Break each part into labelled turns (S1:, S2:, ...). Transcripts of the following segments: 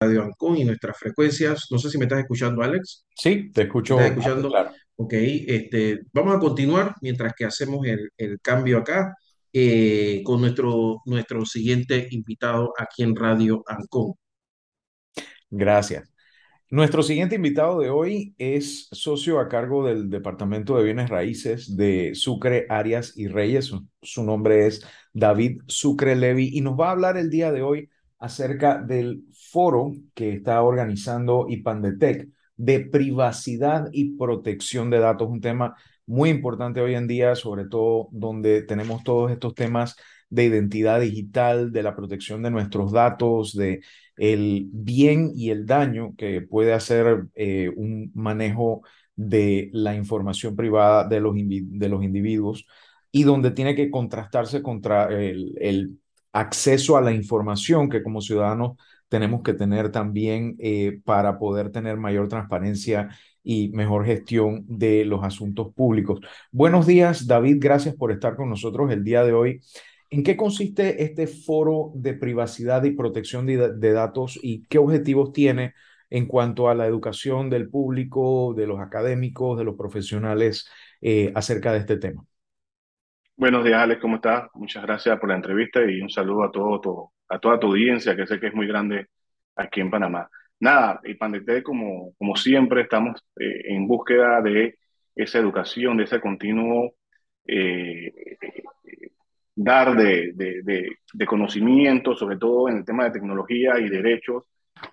S1: Radio Ancon y nuestras frecuencias. No sé si me estás escuchando, Alex.
S2: Sí, te
S1: ¿Me estás
S2: escucho y
S1: escuchando?
S2: claro.
S1: Ok, este, vamos a continuar mientras que hacemos el, el cambio acá eh, con nuestro, nuestro siguiente invitado aquí en Radio Ancon.
S2: Gracias. Nuestro siguiente invitado de hoy es socio a cargo del Departamento de Bienes Raíces de Sucre, Arias y Reyes. Su, su nombre es David Sucre Levy y nos va a hablar el día de hoy acerca del foro que está organizando IPANDETEC de privacidad y protección de datos, un tema muy importante hoy en día, sobre todo donde tenemos todos estos temas de identidad digital, de la protección de nuestros datos, de el bien y el daño que puede hacer eh, un manejo de la información privada de los, de los individuos y donde tiene que contrastarse contra el, el acceso a la información que como ciudadanos tenemos que tener también eh, para poder tener mayor transparencia y mejor gestión de los asuntos públicos. Buenos días, David. Gracias por estar con nosotros el día de hoy. ¿En qué consiste este foro de privacidad y protección de, datos y qué objetivos tiene en cuanto a la educación del público, de los académicos, de los profesionales eh, acerca de este tema?
S3: Buenos días, Alex, ¿cómo estás? Muchas gracias por la entrevista y un saludo a, todo, todo, a toda tu audiencia, que sé que es muy grande aquí en Panamá. Nada, y Pandete, como, como siempre, estamos eh, en búsqueda de esa educación, de ese continuo eh, dar de, de, de, de, conocimiento, sobre todo en el tema de tecnología y derechos,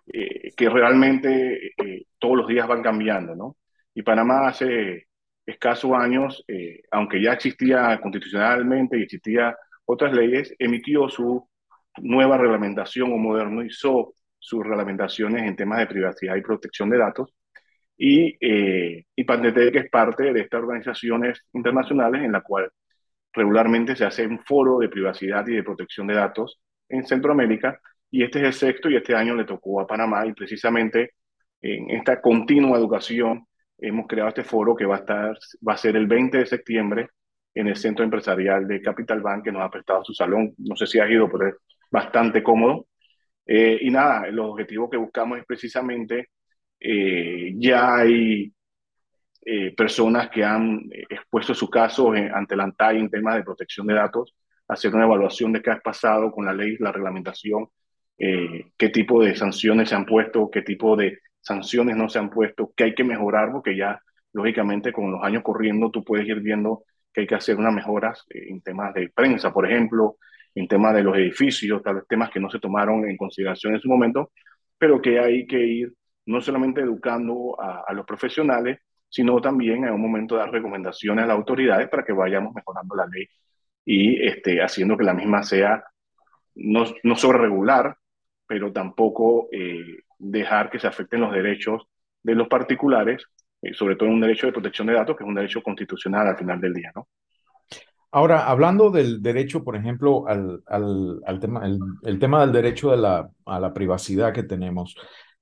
S3: eh, que realmente eh, todos los días van cambiando, ¿no? Y Panamá hace escasos años, eh, aunque ya existía constitucionalmente y existía otras leyes, emitió su nueva reglamentación o modernizó sus reglamentaciones en temas de privacidad y protección de datos. Y, eh, y Pandetec es parte de estas organizaciones internacionales en la cual regularmente se hace un foro de privacidad y de protección de datos en Centroamérica, y este es el sexto y este año le tocó a Panamá, y precisamente en esta continua educación hemos creado este foro que va a, estar, va a ser el 20 de septiembre en el Centro Empresarial de Capital Bank, que nos ha prestado su salón. No sé si has ido, pero es bastante cómodo. Eh, y nada, los objetivos que buscamos es precisamente, eh, ya hay eh, personas que han expuesto su caso en, ante la ANTAI en temas de protección de datos, hacer una evaluación de qué ha pasado con la ley, la reglamentación, eh, qué tipo de sanciones se han puesto, qué tipo de sanciones no se han puesto, qué hay que mejorar, porque ya, lógicamente, con los años corriendo, tú puedes ir viendo que hay que hacer unas mejoras eh, en temas de prensa, por ejemplo, en temas de los edificios, tal vez temas que no se tomaron en consideración en su momento, pero que hay que ir no solamente educando a, a los profesionales, sino también en un momento dar recomendaciones a las autoridades para que vayamos mejorando la ley y este, haciendo que la misma sea no, no sobre regular, pero tampoco eh, dejar que se afecten los derechos de los particulares, eh, sobre todo en un derecho de protección de datos, que es un derecho constitucional al final del día, ¿no?
S2: Ahora, hablando del derecho, por ejemplo, al, al, al tema, el, el, tema del derecho de la, a la privacidad que tenemos,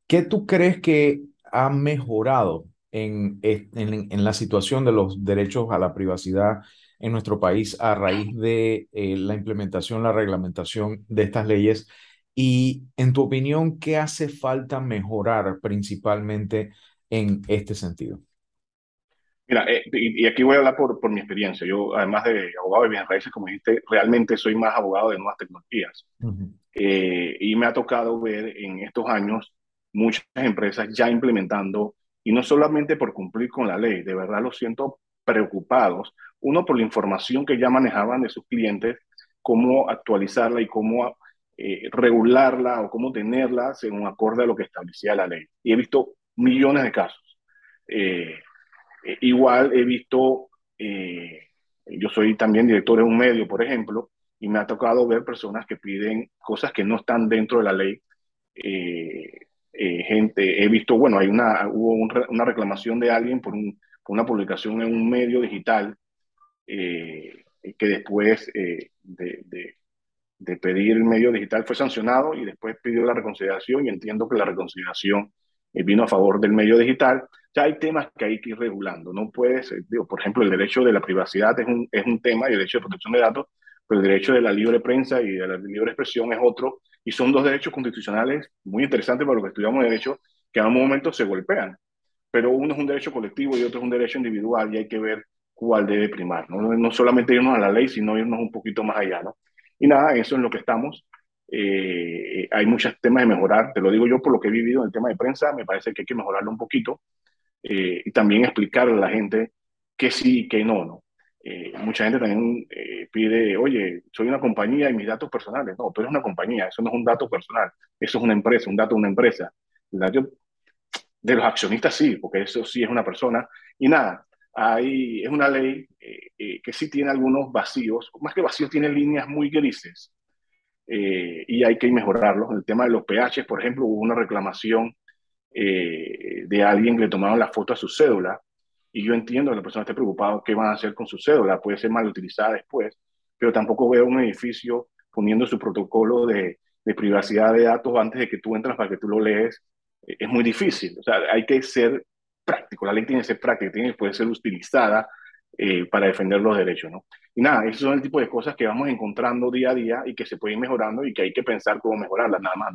S2: ¿qué tú crees que ha mejorado en, en, en, la situación de los derechos a la privacidad en nuestro país a raíz de eh, la implementación, la reglamentación de estas leyes? Y en tu opinión, ¿qué hace falta mejorar principalmente en este sentido?
S3: Mira, eh, y, y, aquí voy a hablar por, por mi experiencia. Yo, además de abogado de bienes raíces, como dijiste, realmente soy más abogado de nuevas tecnologías. Uh -huh. eh, y me ha tocado ver en estos años muchas empresas ya implementando, y no solamente por cumplir con la ley, de verdad lo siento preocupados, uno por la información que ya manejaban de sus clientes, cómo actualizarla y cómo eh, regularla o cómo tenerla según acorde a lo que establecía la ley. Y he visto millones de casos. Eh, eh, igual he visto, yo soy también director de un medio, por ejemplo, y me ha tocado ver personas que piden cosas que no están dentro de la ley. gente, he visto, bueno, hay una, hubo un, una reclamación de alguien por, un, por, una publicación en un medio digital que después de, de de pedir el medio digital fue sancionado y después pidió la reconciliación y entiendo que la reconciliación vino a favor del medio digital. Ya hay temas que hay que ir regulando. No puedes, digo, por ejemplo, el derecho de la privacidad es un, es un tema y el derecho de protección de datos, pero el derecho de la libre prensa y de la libre expresión es otro Y son dos derechos constitucionales muy interesantes para los que estudiamos derecho, que a un momento se golpean. Pero uno es un derecho colectivo y otro es un derecho individual y hay que ver cuál debe primar. No, no solamente irnos a la ley, sino irnos un poquito más allá. ¿no? Y nada, eso es lo que estamos. Eh, hay muchos temas de mejorar, te lo digo yo por lo que he vivido en el tema de prensa, me parece que hay que mejorarlo un poquito eh, y también explicarle a la gente que sí y que no, ¿no? Eh, mucha gente también pide, oye, soy una compañía y mis datos personales. No, tú eres una compañía, eso no es un dato personal, eso es una empresa, un dato de una empresa. El dato de los accionistas sí, porque eso sí es una persona. Y nada, hay, es una ley que sí tiene algunos vacíos, más que vacíos, tiene líneas muy grises eh, y hay que mejorarlo. El tema de los PH, por ejemplo, hubo una reclamación eh, de alguien que le tomaron la foto a su cédula y yo entiendo que la persona esté preocupada qué van a hacer con su cédula, puede ser mal utilizada después, pero tampoco veo un edificio poniendo su protocolo de, de privacidad de datos antes de que tú entras para que tú lo lees. Es muy difícil, o sea, hay que ser práctico, la ley tiene que ser práctica, tiene que poder ser utilizada eh, para defender los derechos, ¿no? Y nada, esos son el tipo de cosas que vamos encontrando día a día y que se pueden ir mejorando y que hay que pensar cómo mejorarlas, nada más.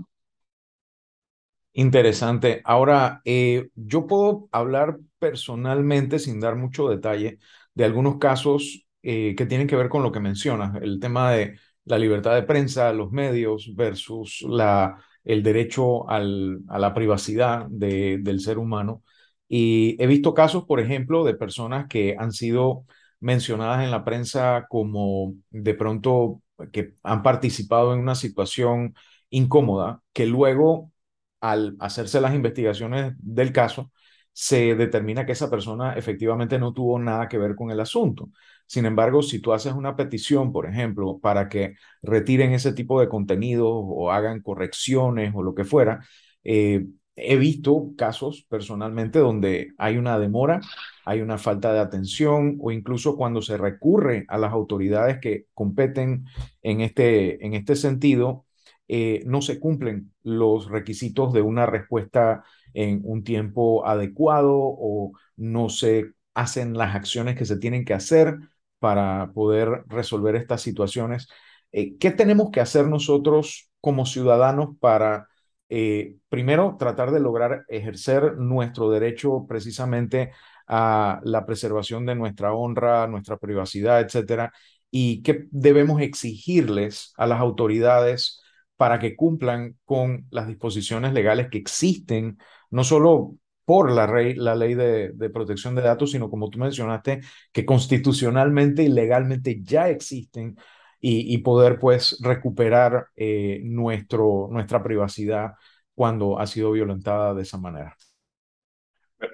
S2: Interesante. Ahora, eh, yo puedo hablar personalmente, sin dar mucho detalle, de algunos casos eh, que tienen que ver con lo que mencionas, el tema de la libertad de prensa, los medios versus la, el derecho al, a la privacidad de, del ser humano. Y he visto casos, por ejemplo, de personas que han sido mencionadas en la prensa como de pronto que han participado en una situación incómoda, que luego al hacerse las investigaciones del caso, se determina que esa persona efectivamente no tuvo nada que ver con el asunto. Sin embargo, si tú haces una petición, por ejemplo, para que retiren ese tipo de contenido o hagan correcciones o lo que fuera, eh, he visto casos personalmente donde hay una demora, hay una falta de atención o incluso cuando se recurre a las autoridades que competen en este, en este sentido, eh, no se cumplen los requisitos de una respuesta en un tiempo adecuado o no se hacen las acciones que se tienen que hacer para poder resolver estas situaciones. Eh, ¿Qué tenemos que hacer nosotros como ciudadanos para eh, primero, tratar de lograr ejercer nuestro derecho precisamente a la preservación de nuestra honra, nuestra privacidad, etcétera, y qué debemos exigirles a las autoridades para que cumplan con las disposiciones legales que existen, no solo por la, la ley de, de, protección de datos, sino como tú mencionaste, que constitucionalmente y legalmente ya existen y, poder pues recuperar eh, nuestro, nuestra privacidad cuando ha sido violentada de esa manera.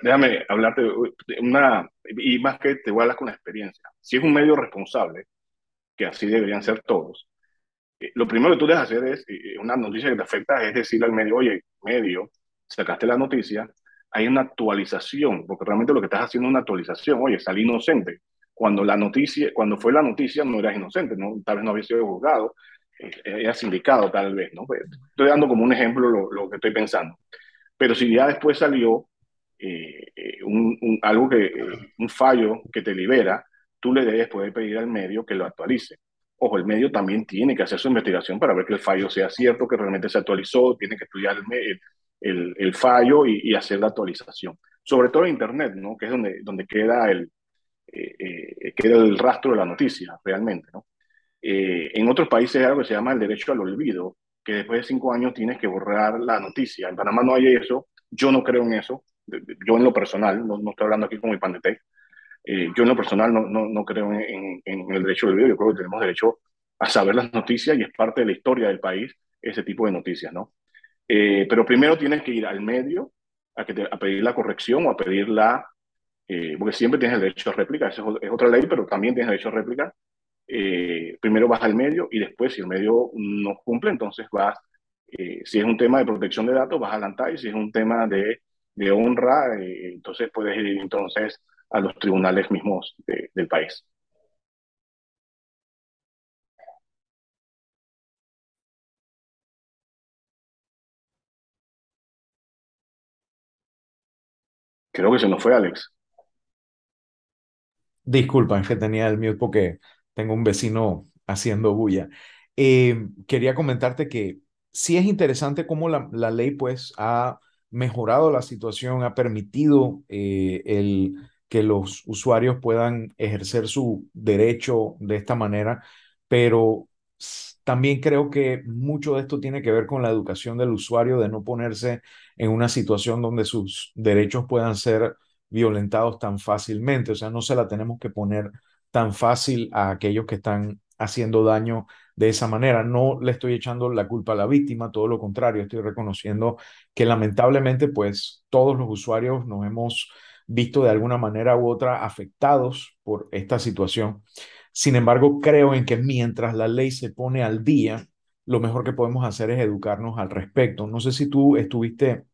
S3: Déjame hablarte de una, y más que te voy a hablar con experiencia. Si es un medio responsable, que así deberían ser todos, eh, lo primero que tú debes hacer es, eh, una noticia que te afecta, es decirle al medio, oye, medio, sacaste la noticia, hay una actualización, porque realmente lo que estás haciendo es una actualización, oye, salí inocente, cuando la noticia, cuando fue la noticia no eras inocente, ¿no? tal vez no había sido juzgado, eh, era sindicado tal vez, ¿no? Pues, estoy dando como un ejemplo lo, lo, que estoy pensando. Pero si ya después salió eh, eh, un, un, algo que, un fallo que te libera, tú le debes poder pedir al medio que lo actualice. Ojo, el medio también tiene que hacer su investigación para ver que el fallo sea cierto, que realmente se actualizó, tiene que estudiar el, el, el fallo y, y, hacer la actualización. Sobre todo en Internet, ¿no? Que es donde, donde queda el, eh, eh, queda el rastro de la noticia, realmente. ¿no? Eh, en otros países hay algo que se llama el derecho al olvido, que después de cinco años tienes que borrar la noticia. En Panamá no hay eso, yo no creo en eso, yo en lo personal, no, no estoy hablando aquí como mi eh, yo en lo personal no, no, no creo en, en, el derecho al olvido, yo creo que tenemos derecho a saber las noticias y es parte de la historia del país ese tipo de noticias, ¿no? Eh, pero primero tienes que ir al medio a, que te, a pedir la corrección o a pedir la eh, porque siempre tienes el derecho a réplica, eso es otra ley, pero también tienes derecho a réplica. Eh, primero vas al medio y después, si el medio no cumple, entonces vas, eh, si es un tema de protección de datos, vas al y si es un tema de, de honra, entonces puedes ir entonces a los tribunales mismos de, del país. Creo que se nos fue Alex.
S2: Disculpa, es que tenía el mute porque tengo un vecino haciendo bulla. Eh, quería comentarte que sí es interesante cómo la, la ley pues ha mejorado la situación, ha permitido eh, el, que los usuarios puedan ejercer su derecho de esta manera, pero también creo que mucho de esto tiene que ver con la educación del usuario, de no ponerse en una situación donde sus derechos puedan ser violentados tan fácilmente. O sea, no se la tenemos que poner tan fácil a aquellos que están haciendo daño de esa manera. No le estoy echando la culpa a la víctima, todo lo contrario, estoy reconociendo que lamentablemente pues todos los usuarios nos hemos visto de alguna manera u otra afectados por esta situación. Sin embargo, creo en que mientras la ley se pone al día, lo mejor que podemos hacer es educarnos al respecto. No sé si tú estuviste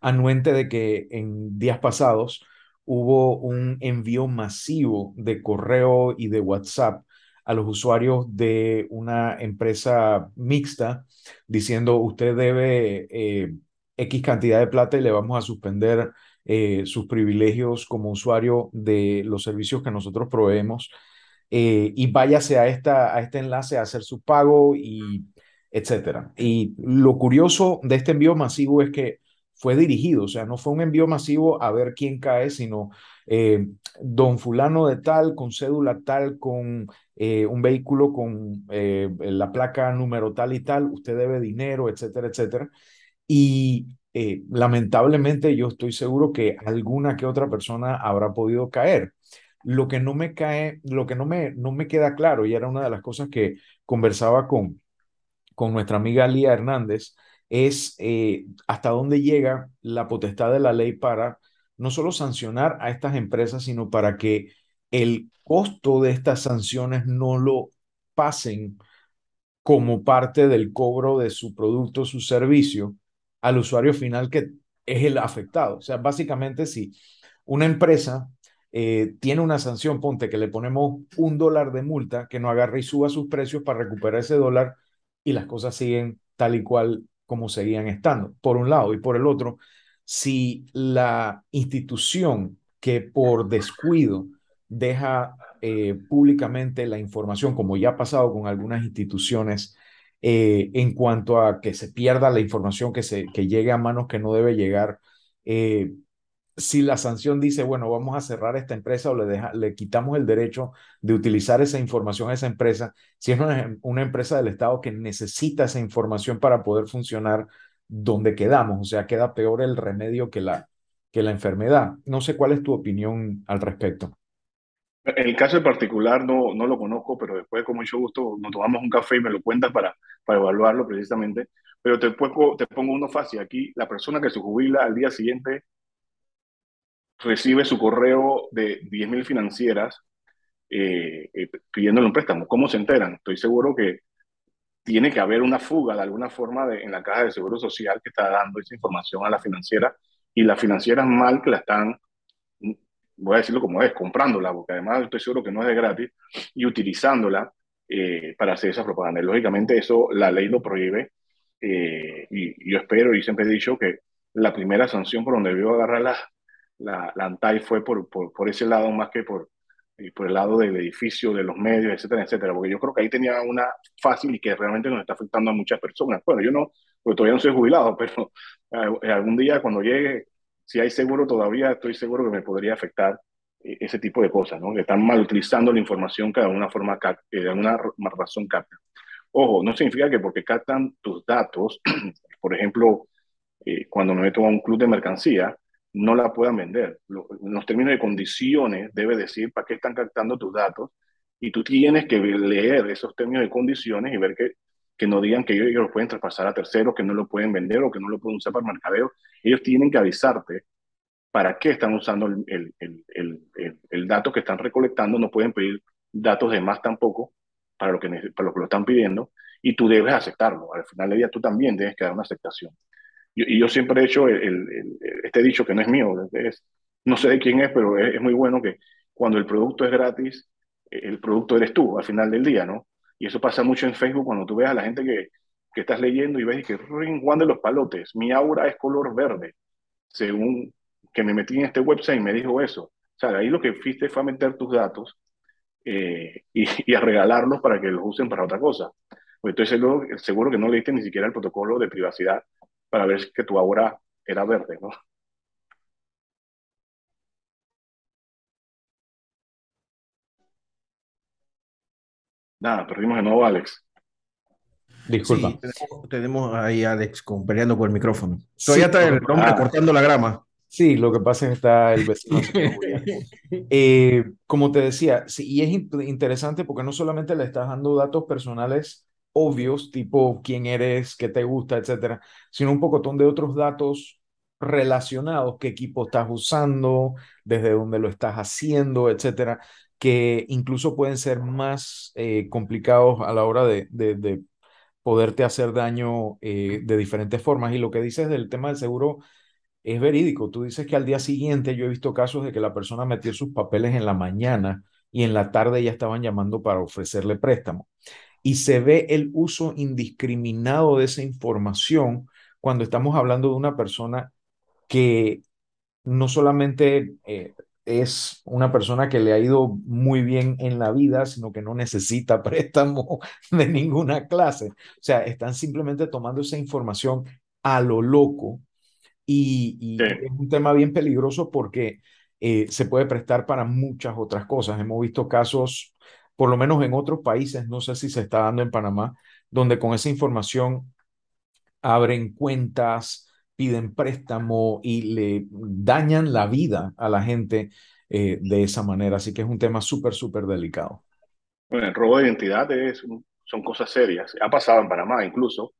S2: anuente de que en días pasados hubo un envío masivo de correo y de WhatsApp a los usuarios de una empresa mixta diciendo usted debe eh, X cantidad de plata y le vamos a suspender eh, sus privilegios como usuario de los servicios que nosotros proveemos eh, y váyase a, esta, a este enlace a hacer su pago y etcétera. Y lo curioso de este envío masivo es que fue dirigido, o sea, no fue un envío masivo a ver quién cae, sino eh, don fulano de tal, con cédula tal, con eh, un vehículo con eh, la placa número tal y tal, usted debe dinero, etcétera, etcétera. Y lamentablemente yo estoy seguro que alguna que otra persona habrá podido caer. Lo que no me cae, lo que no me, no me queda claro, y era una de las cosas que conversaba con, con nuestra amiga Lía Hernández, es eh, hasta dónde llega la potestad de la ley para no solo sancionar a estas empresas, sino para que el costo de estas sanciones no lo pasen como parte del cobro de su producto su servicio al usuario final que es el afectado. O sea, básicamente si una empresa eh, tiene una sanción, ponte que le ponemos un dólar de multa, que no agarre y suba sus precios para recuperar ese dólar y las cosas siguen tal y cual como seguían estando, por un lado, y por el otro, si la institución que por descuido deja eh, públicamente la información, como ya ha pasado con algunas instituciones, eh, en cuanto a que se pierda la información, que, se, que llegue a manos que no debe llegar, eh, si la sanción dice, bueno, vamos a cerrar esta empresa o le, le quitamos el derecho de utilizar esa información a esa empresa, si es una, una, empresa del Estado que necesita esa información para poder funcionar donde quedamos, o sea, queda peor el remedio que la, que la enfermedad. No sé cuál es tu opinión al respecto.
S3: El caso en particular no, no lo conozco, pero después con mucho gusto nos tomamos un café y me lo cuentas para, para evaluarlo precisamente. Pero te, pongo, te pongo uno fácil. Aquí la persona que se jubila al día siguiente recibe su correo de 10.000 financieras eh, eh, pidiéndole un préstamo. ¿Cómo se enteran? Estoy seguro que tiene que haber una fuga de alguna forma de, en la caja de seguro social que está dando esa información a la financiera y las financieras mal que la están, voy a decirlo como es, comprándola, porque además estoy seguro que no es de gratis, y utilizándola eh, para hacer esa propaganda. lógicamente eso la ley lo prohíbe y, y, yo espero y siempre he dicho que la primera sanción por donde debió agarrar la, la, la ANTAI fue por, por, por, ese lado más que por, eh, por el lado del edificio, de los medios, etcétera, etcétera, porque yo creo que ahí tenía una fácil y que realmente nos está afectando a muchas personas. Bueno, yo no, porque todavía no soy jubilado, pero eh, algún día cuando llegue, si hay seguro todavía, estoy seguro que me podría afectar eh, ese tipo de cosas, ¿no? Que están mal utilizando la información que de alguna forma, de alguna razón captan. Ojo, no significa que porque captan tus datos, por ejemplo, cuando me meto a un club de mercancía, no la puedan vender. los términos de condiciones debe decir para qué están captando tus datos y tú tienes que leer esos términos de condiciones y ver que, que no digan que ellos, lo pueden traspasar a terceros, que no lo pueden vender o que no lo pueden usar para mercadeo. Ellos tienen que avisarte para qué están usando el, el, el, el, dato que están recolectando. No pueden pedir datos de más tampoco para lo que, para lo, que lo están pidiendo y tú debes aceptarlo. Al final del día tú también debes que dar una aceptación y yo siempre he hecho este dicho que no es mío, no sé de quién es, pero es, muy bueno que cuando el producto es gratis, el producto eres tú al final del día, ¿no? Y eso pasa mucho en Facebook cuando tú ves a la gente que, que estás leyendo y ves que ring Juan de los palotes, mi aura es color verde, según que me metí en este website y me dijo eso. O sea, ahí lo que fuiste fue a meter tus datos eh, y, y, a regalarlos para que los usen para otra cosa. Pues estoy seguro, seguro que no leíste ni siquiera el protocolo de privacidad para ver que tu aura era verde, ¿no? Nada, perdimos de nuevo a Alex.
S2: Disculpa.
S1: Sí, tenemos, ahí a Alex con, peleando por el micrófono. Todavía está el hombre ah. cortando la grama.
S2: Sí, lo que pasa es que está el vecino. eh, como te decía, sí, y es interesante porque no solamente le estás dando datos personales obvios, tipo quién eres, qué te gusta, etcétera, sino un pocotón de otros datos relacionados, qué equipo estás usando, desde dónde lo estás haciendo, etcétera, que incluso pueden ser más eh, complicados a la hora de, de, poderte hacer daño eh, de diferentes formas. Y lo que dices del tema del seguro es verídico. Tú dices que al día siguiente yo he visto casos de que la persona metió sus papeles en la mañana y en la tarde ya estaban llamando para ofrecerle préstamo. Y se ve el uso indiscriminado de esa información cuando estamos hablando de una persona que no solamente eh, es una persona que le ha ido muy bien en la vida, sino que no necesita préstamo de ninguna clase. O sea, están simplemente tomando esa información a lo loco y, es un tema bien peligroso porque eh, se puede prestar para muchas otras cosas. Hemos visto casos, por lo menos en otros países, no sé si se está dando en Panamá, donde con esa información abren cuentas, piden préstamo y le dañan la vida a la gente eh, de esa manera. Así que es un tema súper, súper delicado.
S3: Bueno, el robo de identidad es, son cosas serias. Ha pasado en Panamá incluso.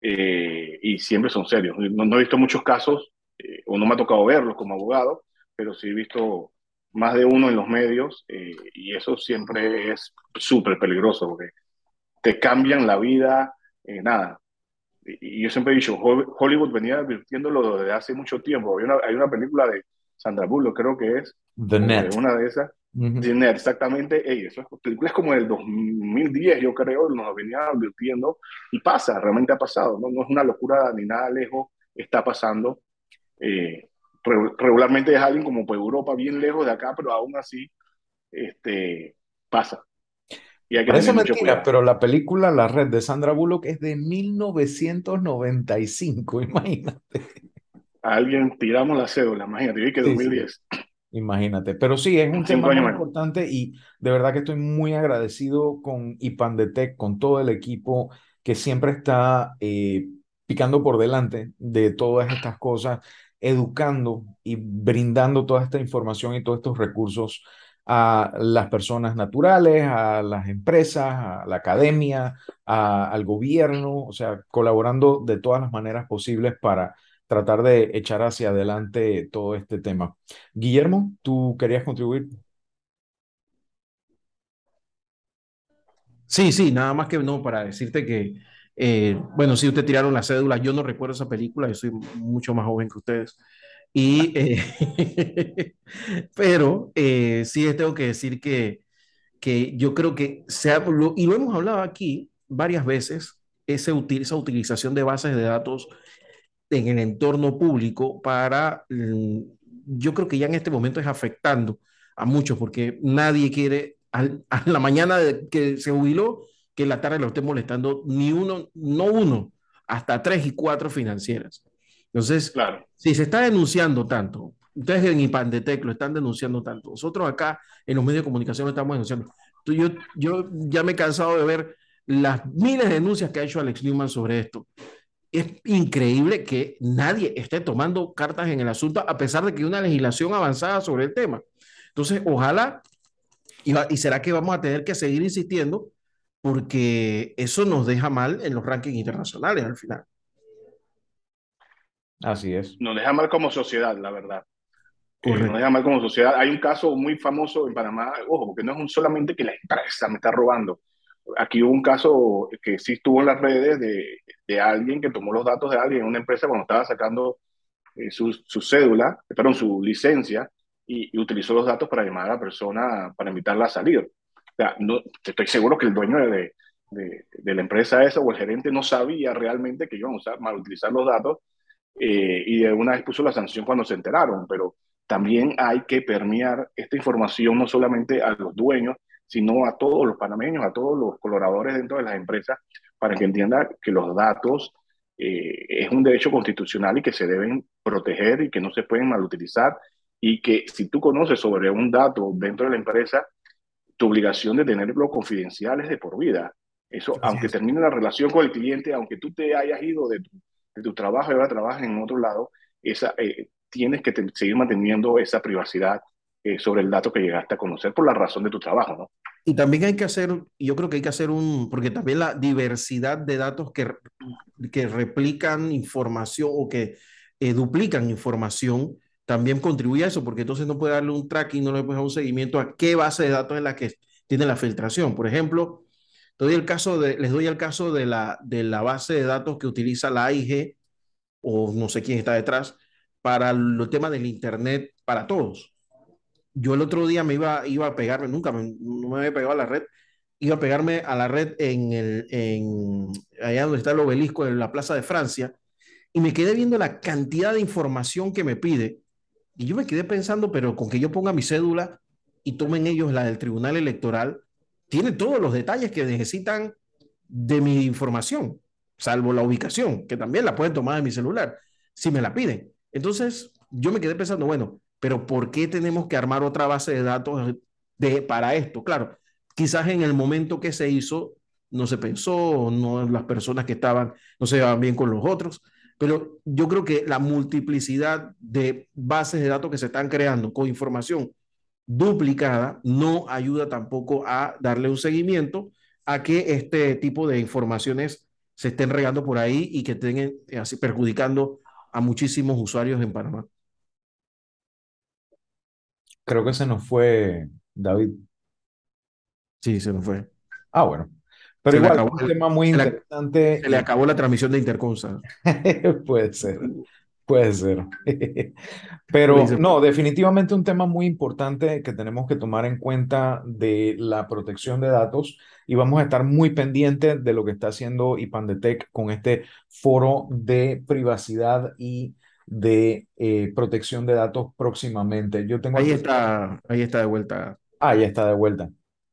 S3: Eh, y siempre son serios. No, he visto muchos casos, eh, o no me ha tocado verlos como abogado, pero sí he visto más de uno en los medios eh, y eso siempre es súper peligroso porque te cambian la vida, nada. Y, yo siempre he dicho, Hollywood venía advirtiéndolo desde hace mucho tiempo. Hay una, hay una película de Sandra Bullock, creo que es,
S2: The Net.
S3: una de esas, exactamente. Ey, eso es películas como del 2010, yo creo, nos venía advirtiendo y pasa, realmente ha pasado. No, no es una locura ni nada lejos, está pasando. Eh, regularmente es alguien como pues Europa, bien lejos de acá, pero aún así este, pasa.
S2: Y hay que Parece mentira, pero la película La Red de Sandra Bullock es de 1995, imagínate.
S3: A alguien tiramos la cédula, imagínate, y que 2010.
S2: Imagínate, pero sí, es un tema muy importante y de verdad que estoy muy agradecido con Ipandetec, con todo el equipo que siempre está eh, picando por delante de todas estas cosas, educando y brindando toda esta información y todos estos recursos a las personas naturales, a las empresas, a la academia, al gobierno, o sea, colaborando de todas las maneras posibles para tratar de echar hacia adelante todo este tema. Guillermo, ¿tú querías contribuir?
S1: Sí, sí, nada más que no, para decirte que, eh, bueno, si ustedes tiraron la cédula, yo no recuerdo esa película, yo soy mucho más joven que ustedes. Y, eh, pero eh, sí tengo que decir que, que yo creo que se ha, y lo hemos hablado aquí varias veces, ese, esa utilización de bases de datos en el entorno público para, mm, yo creo que ya en este momento es afectando a muchos, porque nadie quiere a la mañana de que se jubiló, que en la tarde lo esté molestando ni uno, no uno, hasta tres y cuatro financieras. Entonces, claro. si se está denunciando tanto, ustedes en IPANDETEC lo están denunciando tanto, nosotros acá en los medios de comunicación lo estamos denunciando. Yo, yo ya me he cansado de ver las miles de denuncias que ha hecho Alex Newman sobre esto es increíble que nadie esté tomando cartas en el asunto a pesar de que hay una legislación avanzada sobre el tema. Entonces, ojalá, y, será que vamos a tener que seguir insistiendo porque eso nos deja mal en los rankings internacionales al final.
S2: Así es.
S3: Nos deja mal como sociedad, la verdad. Eh, nos deja mal como sociedad. Hay un caso muy famoso en Panamá, ojo, porque no es un solamente que la empresa me está robando. Aquí hubo un caso que sí estuvo en las redes de de alguien que tomó los datos de alguien en una empresa cuando estaba sacando eh, su, su, cédula, perdón, su licencia, y, utilizó los datos para llamar a la persona, para invitarla a salir. Sea, no, estoy seguro que el dueño de, de, de, la empresa esa o el gerente no sabía realmente que iban a usar, mal utilizar los datos eh, y de una vez puso la sanción cuando se enteraron, pero también hay que permear esta información no solamente a los dueños, sino a todos los panameños, a todos los colaboradores dentro de las empresas, para que entienda que los datos eh, es un derecho constitucional y que se deben proteger y que no se pueden malutilizar y que si tú conoces sobre un dato dentro de la empresa, tu obligación de tenerlo confidencial es de por vida. Eso, aunque termine la relación con el cliente, aunque tú te hayas ido de tu, de tu trabajo y ahora trabajas en otro lado, esa, eh, tienes que seguir manteniendo esa privacidad eh, sobre el dato que llegaste a conocer por la razón de tu trabajo, ¿no?
S1: Y también hay que hacer, yo creo que hay que hacer un, porque también la diversidad de datos que, que replican información o que eh, duplican información también contribuye a eso, porque entonces no puede darle un tracking, no le puede dar un seguimiento a qué base de datos es la que tiene la filtración. Por ejemplo, doy el caso de, les doy el caso de la, de la base de datos que utiliza la AIG, o no sé quién está detrás, para el tema del Internet para todos yo el otro día me iba, iba a pegarme, nunca me, no me había pegado a la red, iba a pegarme a la red en el, en, allá donde está el obelisco, en la Plaza de Francia, y me quedé viendo la cantidad de información que me pide. Y yo me quedé pensando, pero con que yo ponga mi cédula y tomen ellos la del Tribunal Electoral, tiene todos los detalles que necesitan de mi información, salvo la ubicación, que también la pueden tomar de mi celular, si me la piden. Entonces, yo me quedé pensando, bueno, pero ¿por qué tenemos que armar otra base de datos de, para esto? Claro, quizás en el momento que se hizo no se pensó, no las personas que estaban no se llevaban bien con los otros, pero yo creo que la multiplicidad de bases de datos que se están creando con información duplicada no ayuda tampoco a darle un seguimiento a que este tipo de informaciones se estén regando por ahí y que estén eh, así perjudicando a muchísimos usuarios en Panamá.
S2: Creo que se nos fue David.
S1: Sí, se nos fue.
S2: Ah, bueno. Pero igual, acabó, un tema muy interesante.
S1: Se le acabó la transmisión de Interconsa.
S2: puede ser, puede ser. Pero no, definitivamente un tema muy importante que tenemos que tomar en cuenta de la protección de datos y vamos a estar muy pendientes de lo que está haciendo IPANDETEC con este foro de privacidad y de eh, protección de datos próximamente. Yo tengo
S1: ahí está, ahí está de vuelta.
S2: Ah, ya está de vuelta.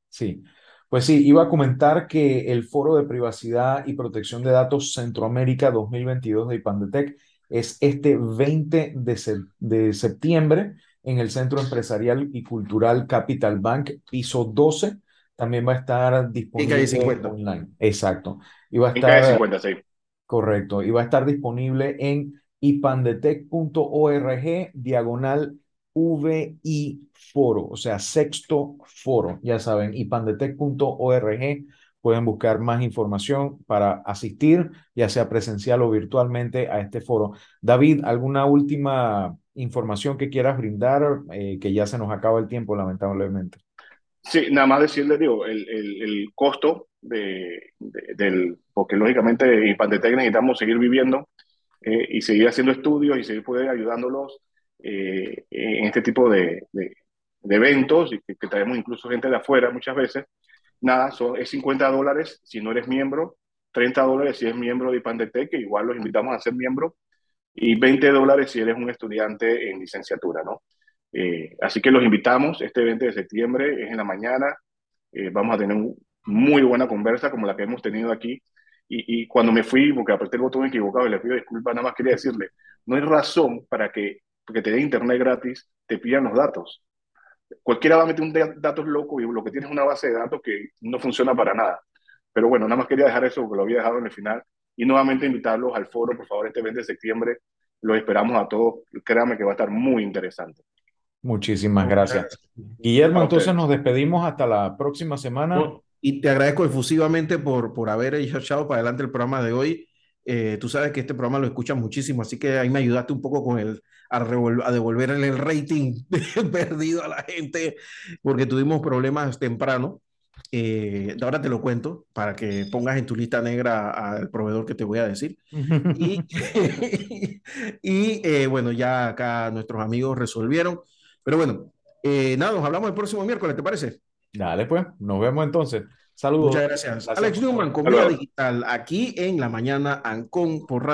S2: Sí. Pues sí, iba a comentar que el Foro de Privacidad y Protección de Datos Centroamérica 2022 de IPANDETEC es este 20 de, de septiembre en el Centro Empresarial y Cultural Capital Bank, piso 12. También va a estar disponible
S1: 50.
S2: online. Exacto. Y va a estar,
S3: 50, sí.
S2: Correcto. Y va a estar disponible en ipandetec.org diagonal VI foro, o sea, sexto foro. Ya saben, ipandetec.org pueden buscar más información para asistir, ya sea presencial o virtualmente, a este foro. David, ¿alguna última información que quieras brindar? Eh, que ya se nos acaba el tiempo, lamentablemente.
S3: Sí, nada más decirle, digo, el, el, costo de, del, porque lógicamente Ipandetec necesitamos seguir viviendo eh, y seguir haciendo estudios y seguir poder ayudándolos eh, en este tipo de, de, eventos y que, traemos incluso gente de afuera muchas veces. Nada, son, es 50 dólares si no eres miembro, 30 dólares si eres miembro de IPANDETEC, que igual los invitamos a ser miembro, y 20 dólares si eres un estudiante en licenciatura, ¿no? Eh, así que los invitamos, este 20 de septiembre es en la mañana, vamos a tener una muy buena conversa como la que hemos tenido aquí y, cuando me fui, porque apreté el botón equivocado y le pido disculpas, nada más quería decirle, no hay razón para que, porque te dé internet gratis, te pidan los datos. Cualquiera va a meter un datos loco y lo que tiene es una base de datos que no funciona para nada. Pero bueno, nada más quería dejar eso porque lo había dejado en el final. Y nuevamente invitarlos al foro, por favor, este 20 de septiembre. Los esperamos a todos. Créanme que va a estar muy interesante.
S2: Muchísimas gracias. Guillermo, entonces nos despedimos hasta la próxima semana.
S1: Y te agradezco efusivamente por, por haber echado para adelante el programa de hoy. Eh, tú sabes que este programa lo escuchas muchísimo, así que ahí me ayudaste un poco con el, a, a devolver el rating perdido a la gente, porque tuvimos problemas temprano. Eh, ahora te lo cuento para que pongas en tu lista negra al proveedor que te voy a decir. y, y eh, bueno, ya acá nuestros amigos resolvieron. Pero bueno, nada, nos hablamos el próximo miércoles, ¿te parece?
S2: Dale, pues, nos vemos entonces. Saludos.
S1: Muchas gracias. Alex Newman, Comida Digital, aquí en la mañana Ancon por Radio.